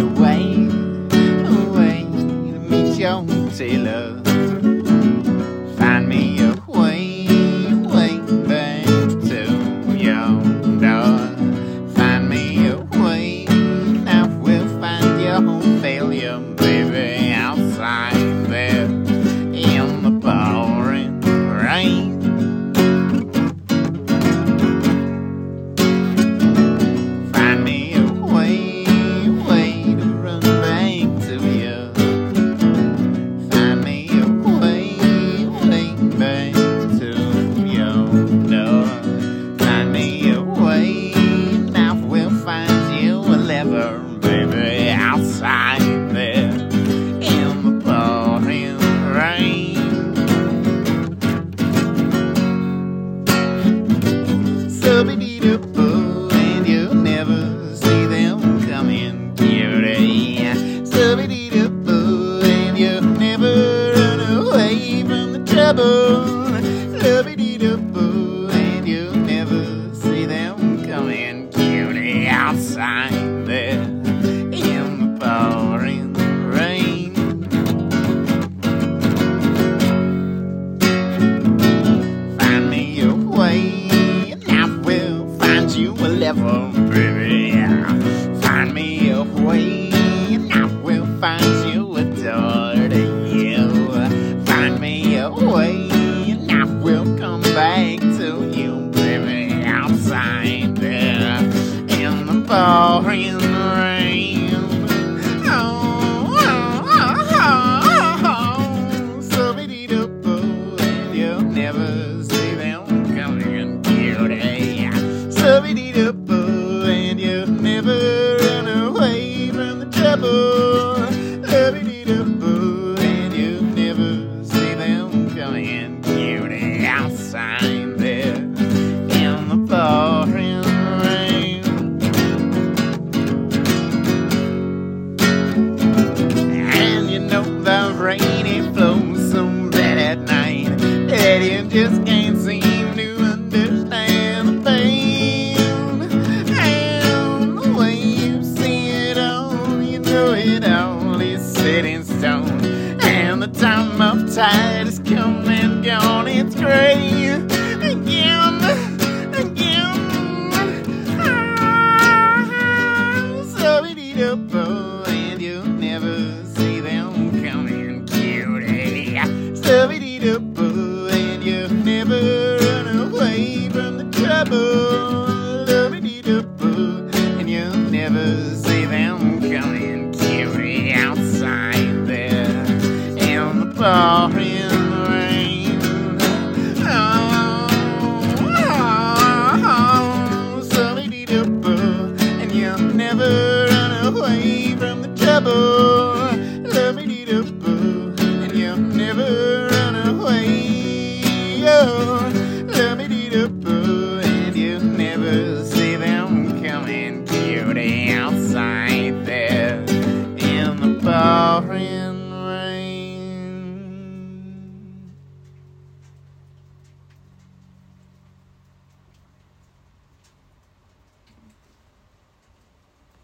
you wait, wait to meet your tailor. Find me a way, way back to your door. Find me a way, and we'll find your failure, baby, outside. Outside there in the pouring rain. Find me a way, and I will find you a level, baby. Find me a way, and I will find you a door to you. Find me a way, and I will come back in the pouring rain. Oh, oh, oh, oh. Subby-dee-da-boo, and you'll never see them coming, cutie. Subby-dee-da-boo, And the time of tide Oh, and you'll never run away from the trouble. And you'll never run away. Oh, and you'll never see them coming, outside the pouring